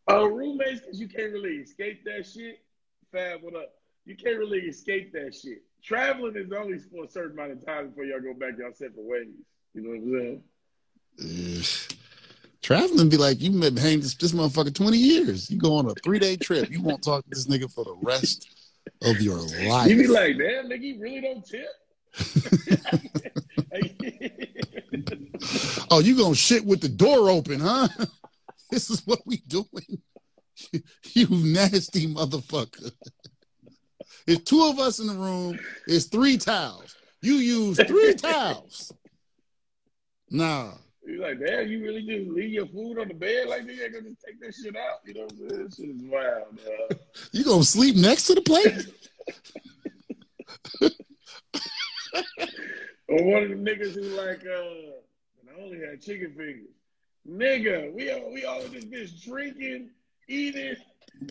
Uh, roommates, because you can't really escape that shit. Fab, what up? You can't really escape that shit. Traveling is only for a certain amount of time before y'all go back y'all separate ways. You know what I'm saying? Uh, traveling be like you've been hanging this, this motherfucker 20 years. You go on a three day trip. You won't talk to this nigga for the rest of your life. You be like, damn, nigga, you really don't tip. oh, you gonna shit with the door open, huh? this is what we doing. you nasty motherfucker. It's two of us in the room. It's three towels. You use three towels. Nah. You're like, damn, you really just leave your food on the bed like? You ain't gonna just take that shit out. You know what I'm saying? This shit is wild, man. you gonna sleep next to the plate? or one of the niggas who like, uh, I only had chicken fingers. Nigga, we all we all in this bitch drinking, eating.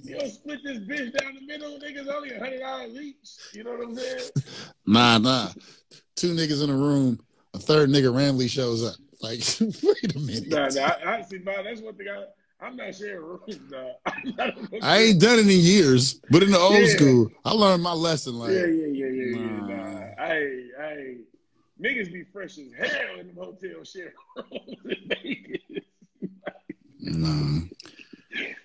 You know, split this bitch down the middle. Niggas only a hundred dollars each. You know what I'm saying? Nah, nah. Two niggas in a room. A third nigga randomly shows up. Like, wait a minute. Nah, nah. I, I see. Nah, that's one thing I. I'm not sharing rooms, nah. I ain't done it in years, but in the old yeah. school, I learned my lesson. Like, yeah, yeah, yeah, yeah, nah. yeah. Nah, I, I, niggas be fresh as hell in the hotel share rooms in Vegas. nah.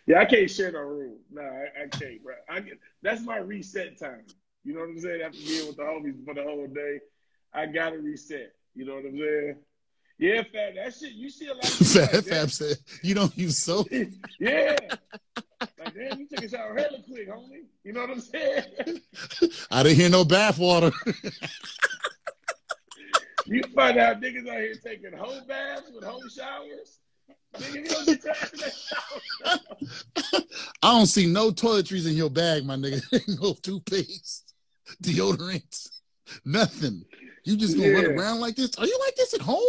Yeah, I can't share no room. Nah, I, I can't, bro. I get that's my reset time. You know what I'm saying? After being with the homies for the whole day, I gotta reset. You know what I'm saying? Yeah, Fab, that shit, you see a lot of Fab, like Fab said, you don't use soap. yeah. Like damn, you took a shower hella quick, homie. You know what I'm saying? I didn't hear no bath water. you find out niggas out here taking whole baths with home showers. Nigga, don't get tired of shower. I don't see no toiletries in your bag, my nigga. no toothpaste, deodorant, nothing. You just gonna run around like this? Are you like this at home?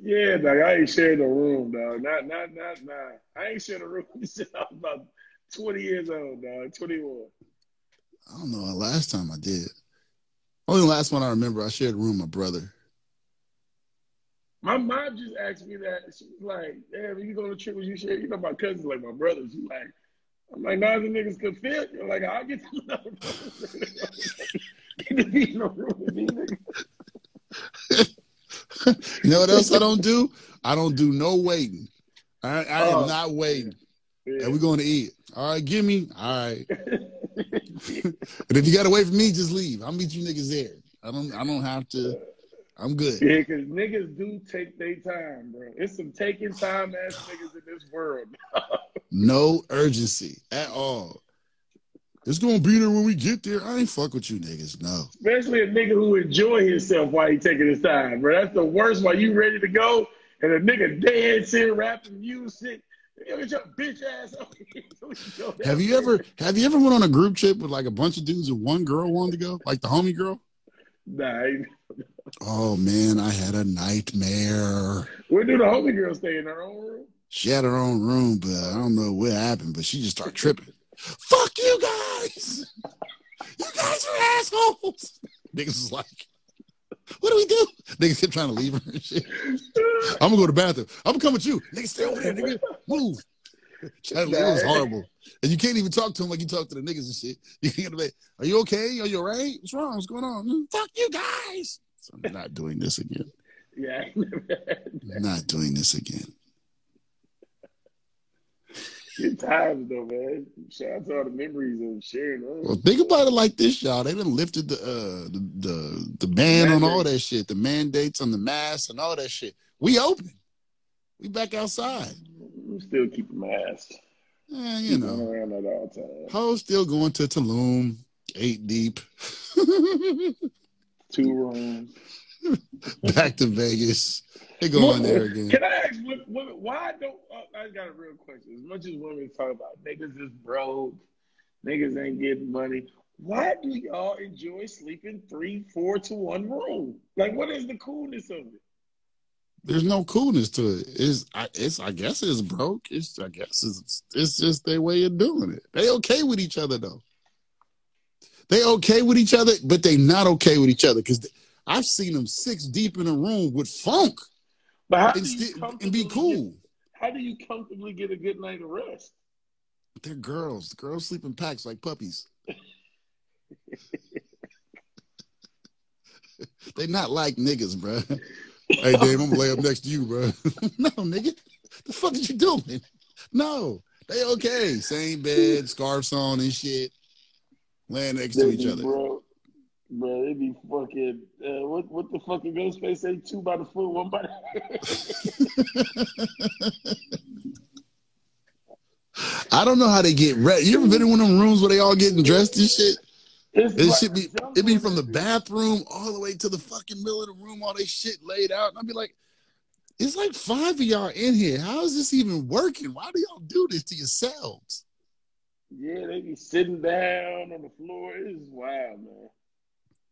Yeah, dog. I ain't sharing the room, dog. Not, not, not, not. I ain't sharing the room since I was about 20 years old, dog. 21. I don't know. the Last time I did. Only the last one I remember, I shared a room with my brother. My mom just asked me that. She was like, "Damn, you go to trip, with you share? You know, my cousins like my brothers. She like, I'm like, nah, the niggas could fit. You're like, I'll get them another room. be in the room with me, nigga. You know what else I don't do? I don't do no waiting. I, I Oh. am not waiting. Yeah. And we're going to eat. All right, give me. All right. And if you gotta wait for me, just leave. I'll meet you niggas there. I don't. I don't have to. I'm good. Yeah, because niggas do take their time, bro. It's some taking time ass niggas in this world. No urgency at all. It's gonna be there when we get there. I ain't fuck with you niggas. No. Especially a nigga who enjoy himself while he taking his time, bro. That's the worst while you ready to go and a nigga dancing, rapping music. Get your bitch ass. Have you ever have you ever went on a group trip with like a bunch of dudes and one girl wanted to go? Like the homie girl? Nah, Oh man, I had a nightmare. where do the homie girl stay in her own room? She had her own room, but I don't know what happened, but she just started tripping. Fuck you guys! You guys are assholes! Niggas is like, what do we do? Niggas kept trying to leave her and shit. I'm gonna go to the bathroom. I'm gonna come with you. Nigga, stay over there, nigga. Move. It was horrible. And you can't even talk to him like you talk to the niggas and shit. You can't be, are you okay? Are you all right? What's wrong? What's going on? "Mm, Fuck you guys. So I'm not doing this again. Yeah, I ain't never had that. Not doing this again. Good times though, man. Shout out to all the memories of sharing rooms. Well, think about it like this, y'all. They done lifted the uh the the, the ban on all that shit, the mandates on the masks and all that shit. We open. We back outside. I'm still keeping my ass. Eh, you know. around at all times. Hoes still going to Tulum, eight deep, Two rooms. back to Vegas. They go on there again. Can I ask women, why don't uh, I got a real question? As much as women talk about niggas is broke, niggas ain't getting money. Why do y'all enjoy sleeping three, four to one room? Like, what is the coolness of it? There's no coolness to it. It's I it's I guess it's broke. It's I guess it's it's just their way of doing it. They okay with each other though. They okay with each other, but they not okay with each other because I've seen them six deep in a room with funk But how and, and be get- cool. how do you comfortably get a good night of rest? They're girls. Girls sleep in packs like puppies. they not like niggas, bro. Hey, Dave, I'm gonna lay up next to you, bro. no, nigga. The fuck is you doing? No. They okay. Same bed, scarves on and shit. Laying next to each other. bro. Bro, they be fucking. Uh, what what the fucking Ghostface say? Two by the foot, one by the. I don't know how they get ready. You ever been in one of them rooms where they all getting dressed and shit? It's It like should be it be from the bathroom all the way to the fucking middle of the room, all they shit laid out. And I'd be like, it's like five of y'all in here. How is this even working? Why do y'all do this to yourselves? Yeah, they be sitting down on the floor. It's wild, man.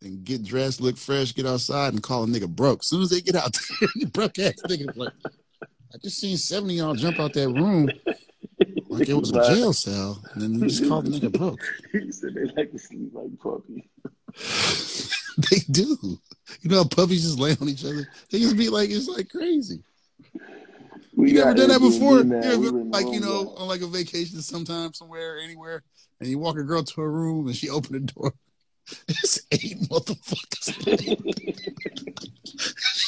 And get dressed, look fresh, get outside, and call a nigga broke. As soon as they get out there, broke ass nigga like, I just seen 70 of y'all jump out that room like it was a jail cell. And then you just call the nigga broke. He said they like to sleep like puppies. they do. You know how puppies just lay on each other? They just be like, it's like crazy. We You never done that before? now. You ever We like, you know, on like a vacation sometime, somewhere, anywhere, and you walk a girl to her room and she opened the door. It's eight motherfuckers.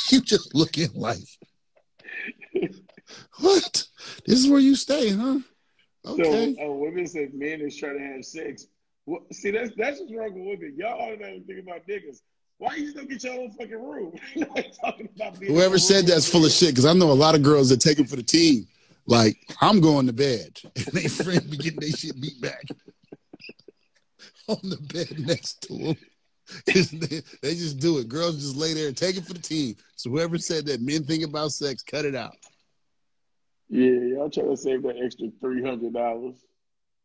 you just looking like, what? This is where you stay, huh? Okay. So, uh, women said men is trying to have sex. Well, see, that's that's what's wrong with women. Y'all automatically think about niggas. Why you still get your own fucking room? Talking about being Whoever said room that's with full of shit because I know a lot of girls that take them for the team. Like I'm going to bed, and they friend be getting their shit beat back on the bed next to them. they, they just do it. Girls just lay there and take it for the team. So whoever said that men think about sex, cut it out. Yeah, y'all trying to save that extra three hundred dollars.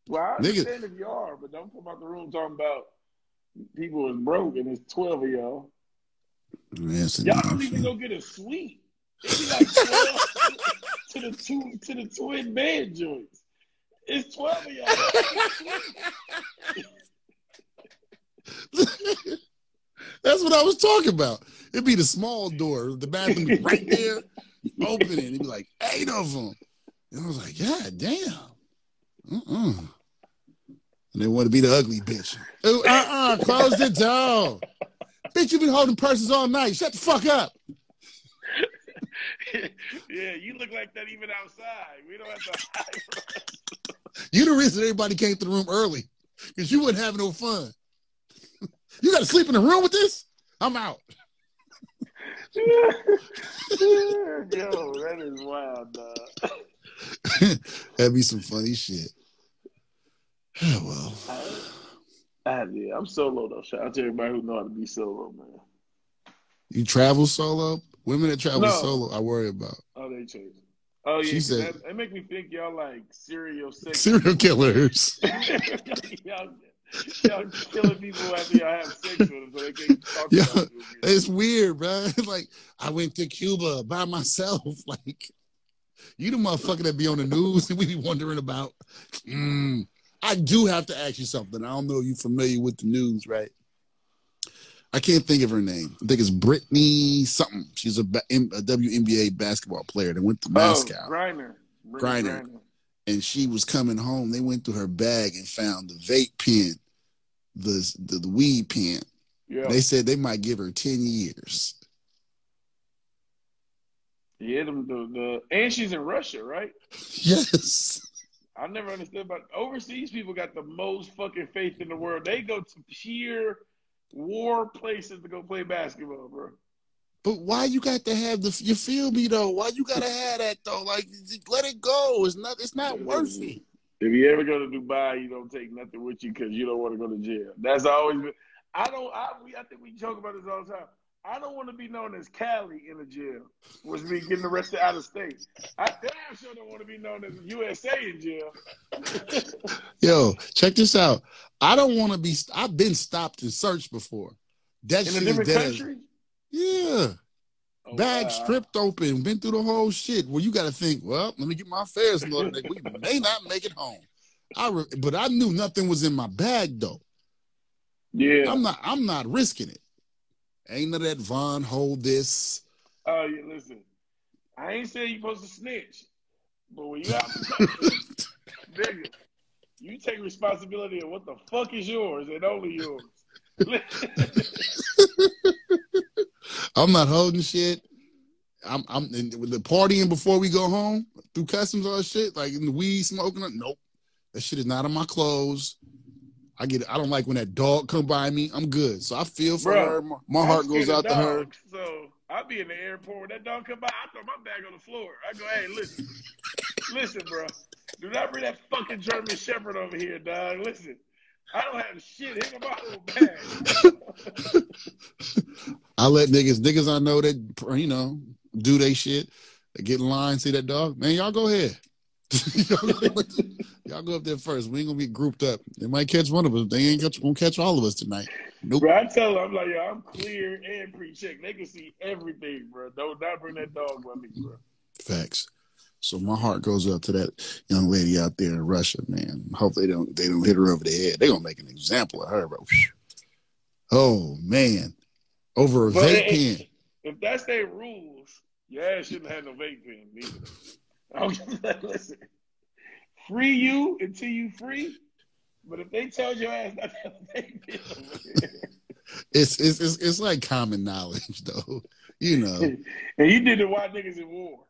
Well, I Nigga. understand if you are, but don't come out the room talking about people is broke and it's twelve of y'all. Yes, Y'all don't even go get a suite. It'd be like twelve to the two to the twin bed joints. It's twelve of y'all. That's what I was talking about. It'd be the small door, the bathroom be right there, open it. It'd be like eight of them. And I was like, God damn. Uh-uh. And they want to be the ugly bitch. Ooh, uh-uh, close the door. bitch, you've been holding purses all night. Shut the fuck up. yeah, you look like that even outside. We don't have to hide. You the reason everybody came to the room early. Because you wouldn't have no fun. You gotta sleep in the room with this? I'm out. Yo, that is wild, dog. That'd be some funny shit. well, I, yeah, I'm solo though. Shout out to everybody who know how to be solo, man. you travel solo? Women that travel No. solo, I worry about. Oh, they changed. Oh yeah, She said- that, that make me think y'all like serial sex. Serial killers. y'all, y'all killing people after y'all have sex with them, so they can't talk Yeah, about it. It's weird, bro. Like I went to Cuba by myself. Like you the motherfucker that be on the news and we be wondering about. Mm, I do have to ask you something. I don't know if you're familiar with the news, right? I can't think of her name. I think it's Brittney something. She's a, a WNBA basketball player that went to Moscow. Oh, Griner. Brittney Griner. and she was coming home. They went through her bag and found the vape pen, the the, the weed pen. Yeah. They said they might give her ten years. yeah, them, the, the, and she's in Russia, right? Yes, I never understood about overseas people got the most fucking faith in the world. They go to pure war places to go play basketball, bro. but why you got to have the? You feel me though? Why you gotta have that though? Like let it go. It's not. It's not worth it. If you ever go to Dubai, you don't take nothing with you because you don't want to go to jail. That's always been. I don't. I we. I think we joke about this all the time. I don't want to be known as Cali in a jail, which means getting arrested out of state. I damn sure don't want to be known as USA in jail. Yo, check this out. I don't want to be. I've been stopped and searched before. That in shit a different country. Yeah. Oh, bag wow. stripped open, been through the whole shit. Well, you got to think, well, let me get my affairs in order. We may not make it home. I re- but I knew nothing was in my bag though. Yeah. I'm not. I'm not risking it. Ain't none of that Von hold this. Oh, yeah. Listen, I ain't saying you supposed to snitch, but when you out, nigga, you take responsibility of what the fuck is yours and only yours. I'm not holding shit. I'm. I'm the partying before we go home through customs all shit like in the weed smoking. Nope, that shit is not on my clothes. I get. I don't like when that dog come by me. I'm good. So I feel for Bro, her. My, my heart goes out of to her. So I'll be in the airport when that dog come by. I throw my bag on the floor. I go, hey, listen, listen, bro. Do not bring that fucking German Shepherd over here, dog. Listen, I don't have shit. Go my whole bag. I let niggas, niggas I know that you know do they shit. They get in line, see that dog, man. Y'all go ahead. y'all, go, y'all go up there first. We ain't gonna be grouped up. They might catch one of us. They ain't catch, gonna catch all of us tonight. Nope. bro, I tell them, I'm like, yo, I'm clear and pre-check. They can see everything, bro. Don't not bring that dog with me, bro. Facts. So my heart goes out to that young lady out there in Russia, man. Hope they don't they don't hit her over the head. They gonna make an example of her, bro. Oh man, over a But vape it- pen. If that's their rules, yeah, ass shouldn't have no vape pen neither. I'm just like, listen, free you until you free. But if they tell your ass not to have a vape pen It's, it's it's it's like common knowledge, though. You know. and you did it while niggas in war.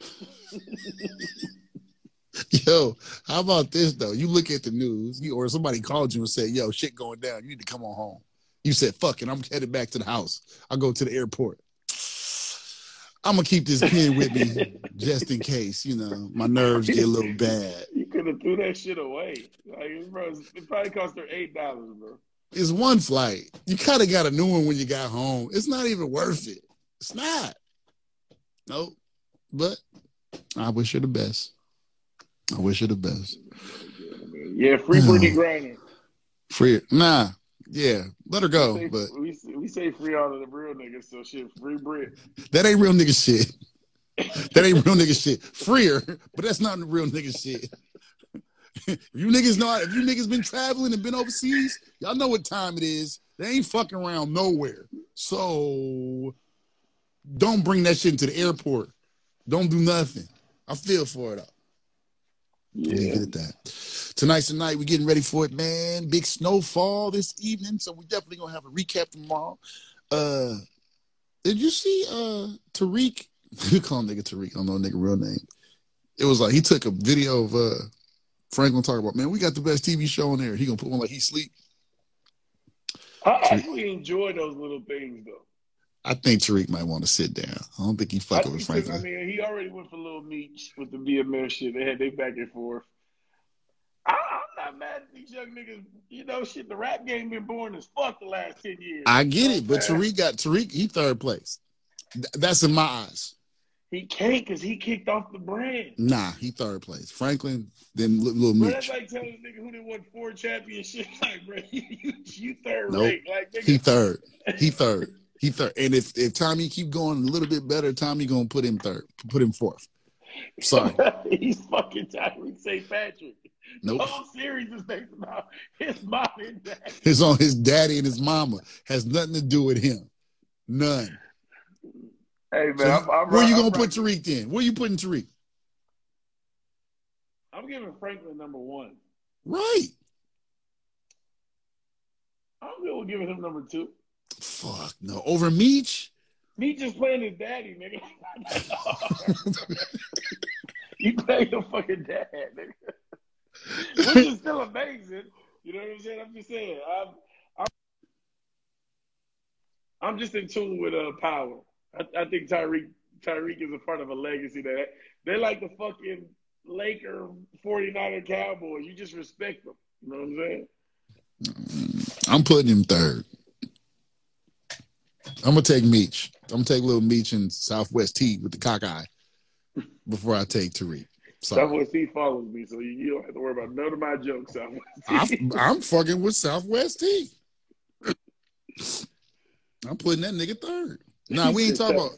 Yo, how about this though? You look at the news, you, or somebody called you and said, "Yo, shit going down. You need to come on home." You said, "Fuck it, I'm headed back to the house. I'll go to the airport." I'm gonna keep this pen with me just in case, you know, my nerves get a little bad. You could have threw that shit away. Like, bro, it probably cost her eight dollars, bro. It's one flight. You kind of got a new one when you got home. It's not even worth it. It's not. Nope. But I wish her the best. I wish her the best. Yeah, free uh, Brittney Griner. Free, nah, yeah, let her go. We say, but we, we say free all of the real niggas, so shit, free Brit. that ain't real nigga shit. that ain't real nigga shit. Freer, but that's not real nigga shit. if you niggas know, if you niggas been traveling and been overseas, y'all know what time it is. They ain't fucking around nowhere. So don't bring that shit into the airport. Don't do nothing. I feel for it. Yeah. Leave at that. Tonight's the night. We're getting ready for it, man. Big snowfall this evening, so we definitely gonna have a recap tomorrow. Uh, did you see uh Tariq? You call him nigga Tariq. I don't know nigga real name. It was like he took a video of uh Franklin talking about, man, we got the best TV show on there. He gonna put one like he sleep. I actually enjoy those little things though. I think Tariq might want to sit down. I don't think he fucking with Franklin. I mean, he already went for little Meech with the BMF shit. They had they back and forth. I, am not mad at these young niggas. You know, shit. The rap game been born as fuck the last ten years. I get it, but Tariq got Tariq. He third place. That's in my eyes. He can't because he kicked off the brand. Nah, he third place. Franklin, then little Meech. That's like telling a nigga who didn't won four championships. Like, bro, you, you third nope. Rate. Like, nigga. He third. He third. He third. And if if Tommy keep going a little bit better, Tommy gonna put him third. Put him fourth. Sorry. He's fucking Tariq St. Patrick. Nope. The whole series is based about his mom and dad. It's on his daddy and his mama. Has nothing to do with him. None. Hey man, so I'm, I'm where right, you gonna I'm put right. Tariq then? Where you putting Tariq? I'm giving Franklin number one. Right. I'm good with giving him number two. Fuck no. Over Meech? Meech is playing his daddy, nigga. he played the fucking dad, nigga. Which is still amazing. You know what I'm saying? I'm just saying. I'm I'm, I'm just in tune with uh power. I, I think Tariq Tariq is a part of a legacy that they like the fucking Laker 49er Cowboys. You just respect them. You know what I'm saying? I'm putting him third. I'm gonna take Meech. I'm gonna take little Meech and Southwest T with the cockeye before I take Tariq. Southwest T follows me, so you, you, don't have to worry about none of my jokes. Southwest T. I'm, I'm fucking with Southwest T. I'm putting that nigga third. Nah, we ain't talking about.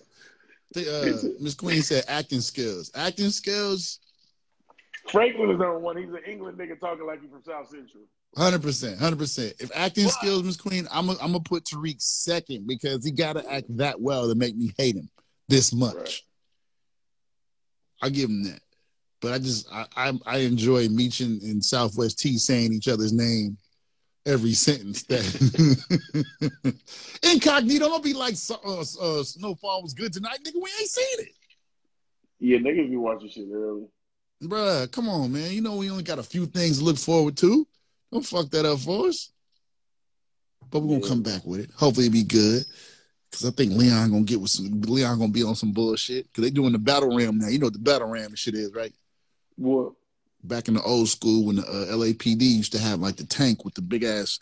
Uh, Miss Queen said acting skills. Acting skills. Franklin is number one. He's an England nigga talking like he's from South Central. Hundred percent, hundred percent. If acting what? skills, Miss Queen, I'm a, I'm gonna put Tariq second because he got to act that well to make me hate him this much. Right. I give him that, but I just I I, I enjoy Meech and, Southwest T saying each other's name every sentence. That incognito don't be like uh, uh, Snowfall was good tonight, nigga. We ain't seen it. Yeah, niggas be watching shit early. Bruh, come on, man. You know we only got a few things to look forward to. Don't fuck that up for us. But we're gonna come back with it. Hopefully it be good. Cause I think Leon gonna get with some Leon gonna be on some bullshit. Cause they doing the battle ram now. You know what the battle ram shit is, right? What? Back in the old school when the uh, LAPD used to have like the tank with the big ass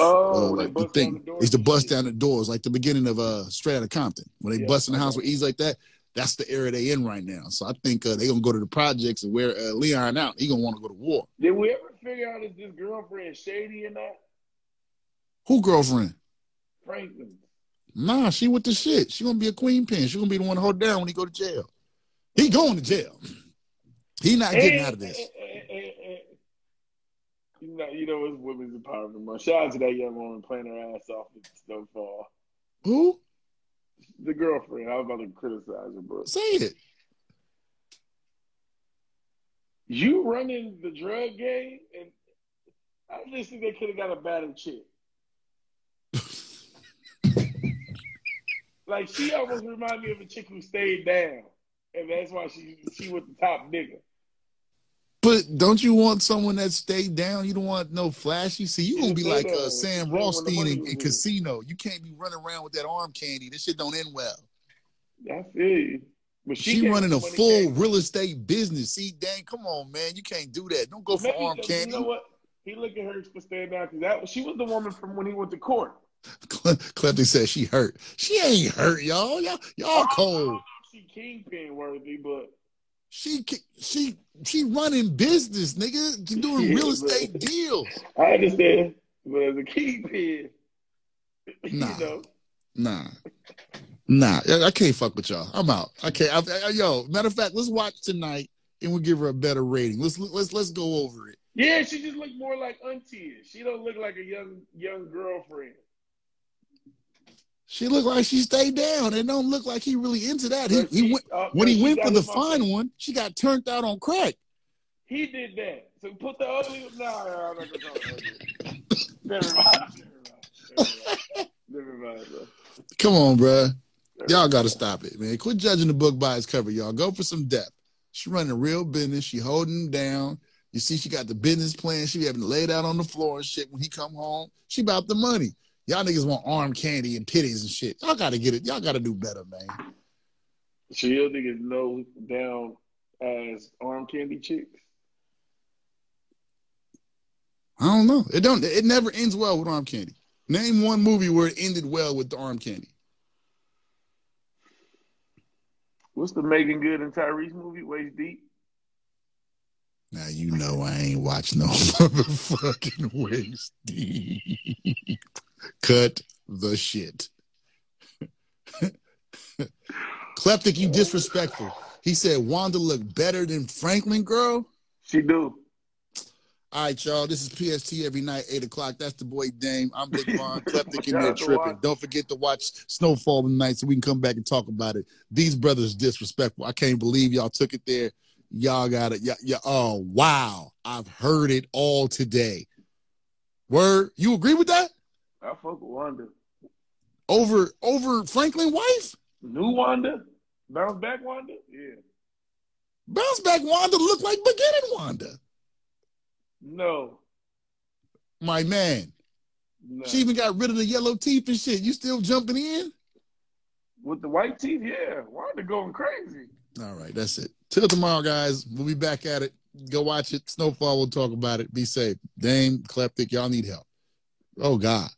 oh, uh, like the thing. The used to bust down the doors like the beginning of uh Straight Outta Compton. When they yeah, bust in the house with ease like that, that's the era they in right now. So I think uh, they gonna go to the projects and wear uh, Leon out. He gonna want to go to war. Did we ever figure out if this girlfriend shady or not? Who girlfriend? Franklin. Nah, she with the shit. She gonna be a queen pin. She gonna be the one to hold down when he go to jail. He going to jail. He not getting and, out of this. And, and, you know, you know, it's women's empowerment month. Shout out to that young woman playing her ass off with Snowfall. Who? The girlfriend. I was about to criticize her, bro. Say it. You running the drug game, and I just think they could have got a better chick. like she almost reminded me of a chick who stayed down, and that's why she she was the top nigga. But don't you want someone that stayed down? You don't want no flashy. See, you gonna be like uh, Sam Rothstein in, in Casino. You can't be running around with that arm candy. This shit don't end well. I feel you. But She, gave running a full real estate business. See, dang, come on, man. You can't do that. Don't go for arm candy. You know what? He look at her for staying out because that she was the woman from when he went to court. Cle- Clifton said she hurt. She ain't hurt, y'all. Y'all, y'all cold. She kingpin worthy, but She she she running business, nigga. She doing Yeah, real estate deals. I understand. But as a kingpin, Nah. you know, Nah, nah. I, can't fuck with y'all. I'm out. I can't. I, I, yo, matter of fact, let's watch tonight and we'll give her a better rating. Let's let's let's go over it. yeah, she just look more like auntie. She don't look like a young young girlfriend. She look like she stayed down. It don't look like he really into that. He, he she- went uh, when he went for the fine one. She got turned out on crack. He did that. So put the ugly. Nah, nah, I'm not gonna talk about it. Never mind. Never mind. Never mind, bro. Come on, bruh. Never Y'all got to stop it, man. Quit judging the book by its cover, y'all. Go for some depth. She running real business. She holding him down. You see, she got the business plan. She be having to lay out on the floor and shit when he come home. She about the money. Y'all niggas want arm candy and titties and shit. Y'all got to get it. Y'all got to do better, man. So your niggas know down as arm candy chicks. I don't know. It don't. It never ends well with arm candy. Name one movie where it ended well with the arm candy. What's the Meagan Good and Tyrese movie? Waist deep. Now you know I ain't watched no motherfucking waist deep. Cut the shit. Kleptic, you disrespectful. He said Wanda looked better than Franklin, girl. She do. All right, y'all. This is PST every night, 8 o'clock. That's the boy Dame. I'm Big Von. Kleptic in there tripping. Don't forget to watch Snowfall tonight so we can come back and talk about it. These brothers disrespectful. I can't believe y'all took it there. Y'all got it. Yeah, yeah. Oh, wow. I've heard it all today. Word. You agree with that? I fuck with Wanda. Over over Franklin wife? New Wanda? Bounce back Wanda? Yeah. Bounce back Wanda looked like beginning Wanda. No. My man. No. She even got rid of the yellow teeth and shit. You still jumping in? With the white teeth, yeah. Wanda going crazy. All right, that's it. Till tomorrow, guys. We'll be back at it. Go watch it. Snowfall, we'll talk about it. Be safe. Dame, Kleptic, y'all need help. Oh, God.